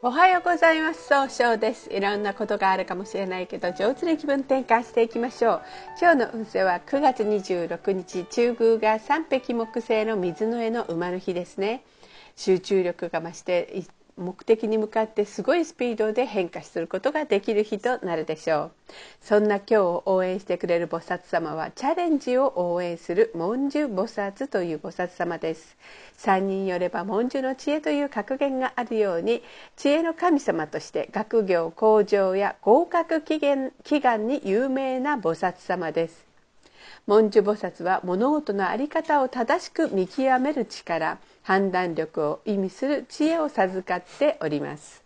おはようございます。総称です。いろんなことがあるかもしれないけど上手に気分転換していきましょう。今日の運勢は9月26日中宮が三匹木星の水の絵の馬の日ですね。集中力が増して目的に向かってすごいスピードで変化することができる日となるでしょう。そんな今日を応援してくれる菩薩様はチャレンジを応援する文殊菩薩という菩薩様です。3人よれば文殊の知恵という格言があるように知恵の神様として学業向上や合格祈願に有名な菩薩様です。文殊菩薩は物事の在り方を正しく見極める力判断力を意味する知恵を授かっております。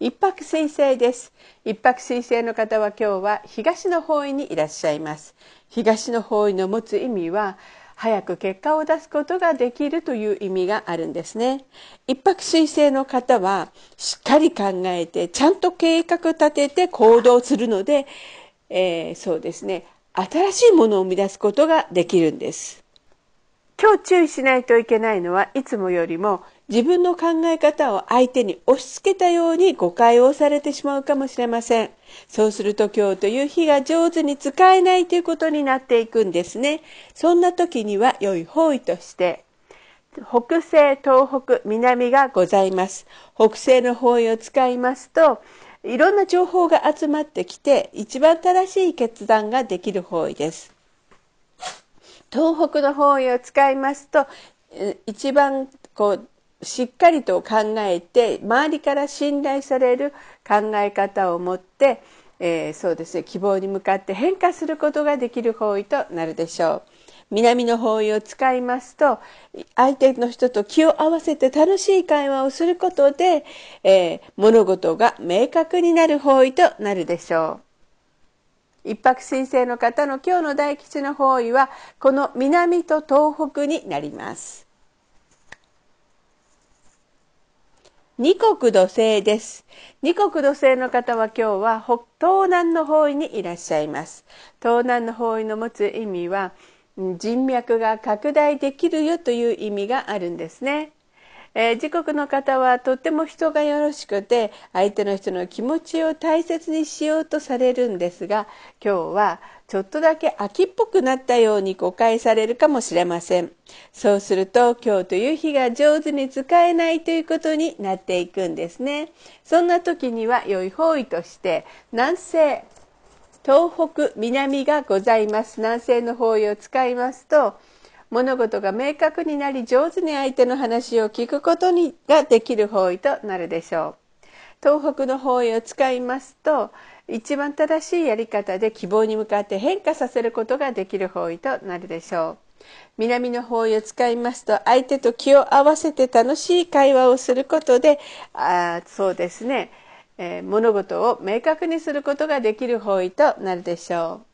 一泊水星です。一泊水星の方は今日は東の方位にいらっしゃいます。東の方位の持つ意味は早く結果を出すことができるという意味があるんですね。一泊水星の方はしっかり考えてちゃんと計画立てて行動するので、えー、そうですね新しいものを生み出すことができるんです今日注意しないといけないのはいつもよりも自分の考え方を相手に押し付けたように誤解をされてしまうかもしれません。そうすると今日という日が上手に使えないということになっていくんですね。そんな時には良い方位として北西、東北、南がございます。北西の方位を使いますといろんな情報が集まってきて一番正しい決断ができる方位です。東北の方位を使いますと一番こうしっかりと考えて周りから信頼される考え方を持って、えー、そうですね希望に向かって変化することができる方位となるでしょう。南の方位を使いますと相手の人と気を合わせて楽しい会話をすることで、えー、物事が明確になる方位となるでしょう。一泊水星の方の今日の大吉の方位はこの南と東北になります。二国土星です。二国土星の方は今日は北東南の方位にいらっしゃいます。東南の方位の持つ意味は人脈が拡大できるよという意味があるんですね。えー、時刻の方はとっても人がよろしくて相手の人の気持ちを大切にしようとされるんですが今日はちょっとだけ秋っぽくなったように誤解されるかもしれませんそうすると今日という日が上手に使えないということになっていくんですねそんな時には良い方位として南西東北南がございます南西の方位を使いますと物事が明確になり上手に相手の話を聞くことにができる方位となるでしょう。東北の方位を使いますと一番正しいやり方で希望に向かって変化させることができる方位となるでしょう。南の方位を使いますと相手と気を合わせて楽しい会話をすることであそうですね、えー、物事を明確にすることができる方位となるでしょう。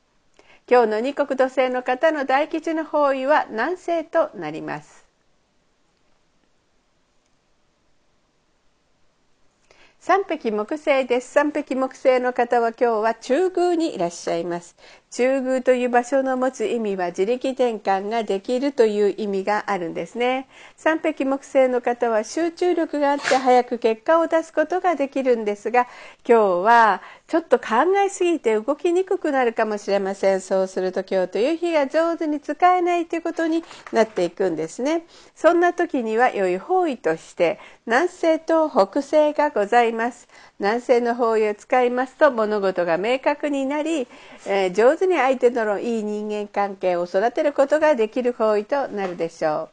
今日の二国土星の方の大吉の方位は南西となります。三匹木星です。三匹木星の方は今日は中宮にいらっしゃいます。中宮という場所の持つ意味は自力転換ができるという意味があるんですね。三匹木星の方は集中力があって早く結果を出すことができるんですが、今日はちょっと考えすぎて動きにくくなるかもしれません。そうすると今日という日が上手に使えないということになっていくんですね。そんな時には良い方位として南西と北西がございます。南西の方位を使いますと物事が明確になり、えー、上手に相手とのいい人間関係を育てることができる方位となるでしょ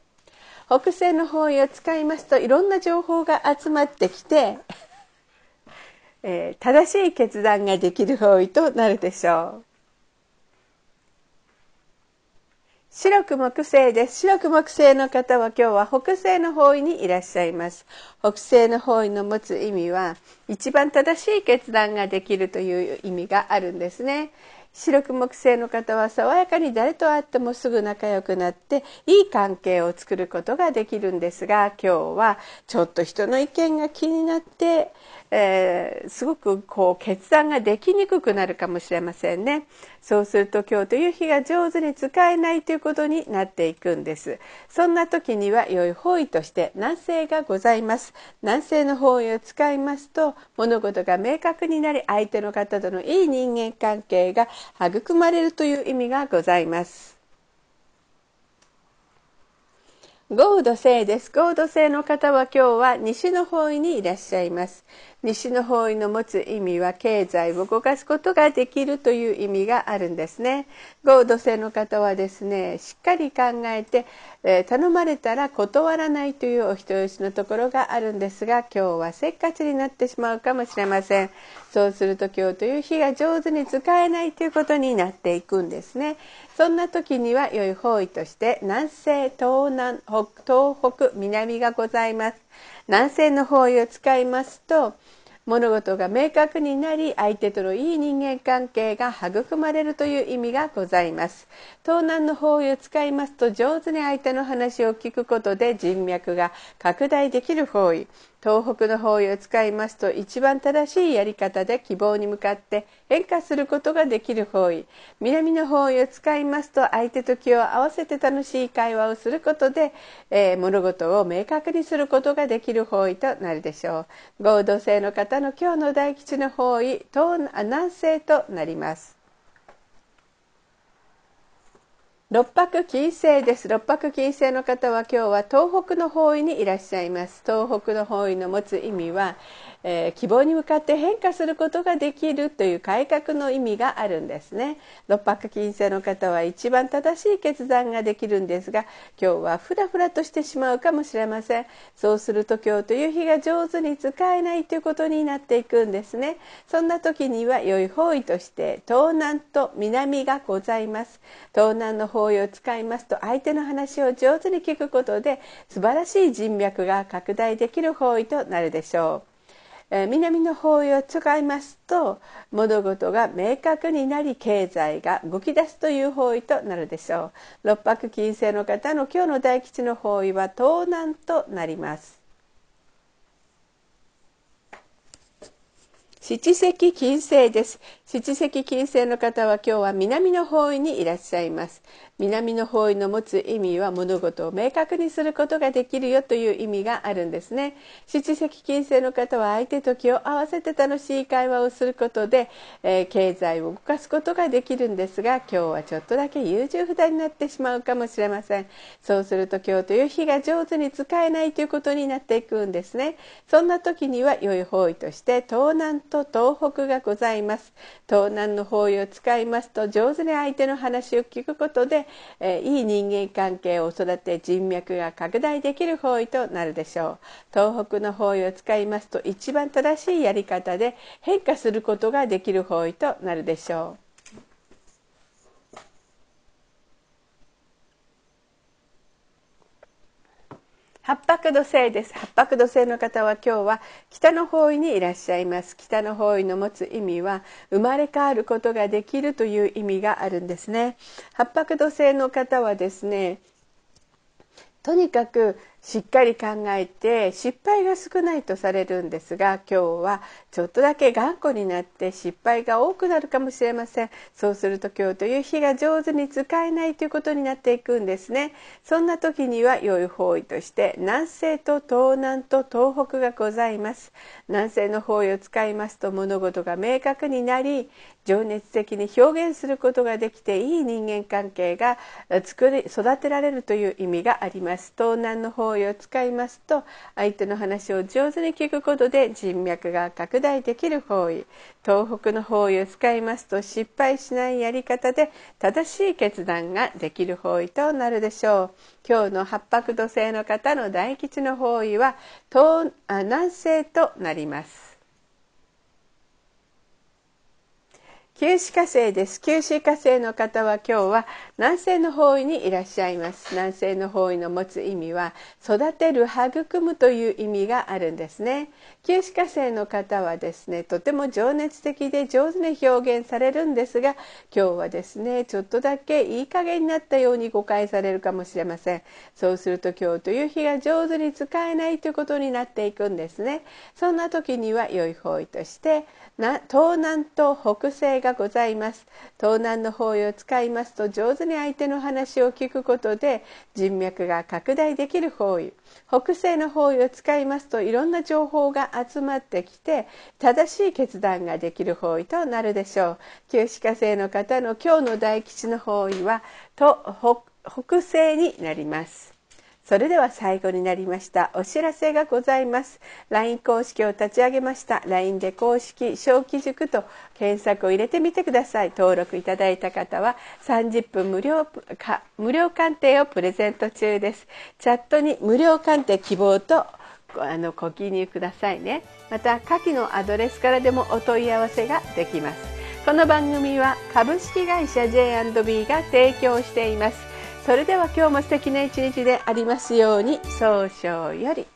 う。北西の方位を使いますといろんな情報が集まってきて、えー、正しい決断ができる方位となるでしょう。白く木星です。白く木星の方は今日は北西の方位にいらっしゃいます。北西の方位の持つ意味は一番正しい決断ができるという意味があるんですね。白く木星の方は爽やかに誰と会ってもすぐ仲良くなっていい関係を作ることができるんですが今日はちょっと人の意見が気になって、えー、すごくこう決断ができにくくなるかもしれませんね。そうすると今日という日が上手に使えないということになっていくんですそんな時には良い方位として南西がございます南西の方位を使いますと物事が明確になり相手の方とのいい人間関係が育まれるという意味がございますゴード星です。ゴード星の方は今日は西の方位にいらっしゃいます。西の方位の持つ意味は経済を動かすことができるという意味があるんですね。合土性の方はですねしっかり考えて、えー、頼まれたら断らないというお人よしのところがあるんですが今日はせっかちになってしまうかもしれません。そうすると今日という日が上手に使えないということになっていくんですね。そんな時には良い方位として南西東南北東北南がございます。南西の方位を使いますと物事が明確になり相手とのいい人間関係が育まれるという意味がございます。東南の方位を使いますと上手に相手の話を聞くことで人脈が拡大できる方位。東北の方位を使いますと一番正しいやり方で希望に向かって変化することができる方位。南の方位を使いますと相手と気を合わせて楽しい会話をすることで、えー、物事を明確にすることができる方位となるでしょう。合同性の方の今日の大吉の方位東南西となります。六白金星です。六白金星の方は今日は東北の方位にいらっしゃいます。東北の方位の持つ意味は、えー、希望に向かって変化することができるという改革の意味があるんですね。六白金星の方は一番正しい決断ができるんですが今日はフラフラとしてしまうかもしれません。そうすると今日という日が上手に使えないということになっていくんですね。そんな時には良い方位として東南と南がございます。東南の方位を使いますと相手の話を上手に聞くことで素晴らしい人脈が拡大できる方位となるでしょう。え南の方位を使いますと物事が明確になり経済が動き出すという方位となるでしょう。六白金星の方の今日の大吉の方位は東南となります。七石金星です。七石金星の方は今日は南の方位にいらっしゃいます。南の方位の持つ意味は物事を明確にすることができるよという意味があるんですね。七石金星の方は相手と気を合わせて楽しい会話をすることで、えー、経済を動かすことができるんですが今日はちょっとだけ優柔不断になってしまうかもしれません。そうすると今日という日が上手に使えないということになっていくんですね。そんな時には良い方位として東南と東北がございます。東南の方位を使いますと上手に相手の話を聞くことでえいい人間関係を育て人脈が拡大できる方位となるでしょう。東北の方位を使いますと一番正しいやり方で変化することができる方位となるでしょう。八白土星です。八白土星の方は今日は北の方位にいらっしゃいます。北の方位の持つ意味は生まれ変わることができるという意味があるんですね。八白土星の方はですねとにかくしっかり考えて失敗が少ないとされるんですが今日はちょっとだけ頑固になって失敗が多くなるかもしれません。そうすると今日という日が上手に使えないということになっていくんですね。そんな時には良い方位として南西と東南と東北がございます。南西の方位を使いますと物事が明確になり情熱的に表現することができていい人間関係が作り育てられるという意味があります。東南の方位を使いますと相手の話を上手に聞くことで人脈が拡大できる方位東北の方位を使いますと失敗しないやり方で正しい決断ができる方位となるでしょう。今日の八白土星の方の大吉の方位は東南西となります。九死火星です。九死火星の方は今日は南西の方位にいらっしゃいます。南西の方位の持つ意味は育てる育むという意味があるんですね。旧歯科生の方はですねとても情熱的で上手に表現されるんですが今日はですねちょっとだけいい加減になったように誤解されるかもしれません。そうすると今日という日が上手に使えないということになっていくんですね。そんな時には良い方位として東南と北西がございます。東南の方位を使いますと上手に相手の話を聞くことで人脈が拡大できる方位北西の方位を使いますといろんな情報が集まってきて正しい決断ができる方位となるでしょう。旧歯科生の方の今日の大吉の方位はと北西になります。それでは最後になりましたお知らせがございます。LINE 公式を立ち上げました。LINE で公式小規塾と検索を入れてみてください。登録いただいた方は30分無料か無料鑑定をプレゼント中です。チャットに無料鑑定希望とあのご記入くださいね。また下記のアドレスからでもお問い合わせができます。この番組は株式会社 J&B が提供しています。それでは今日も素敵な一日でありますように早々より。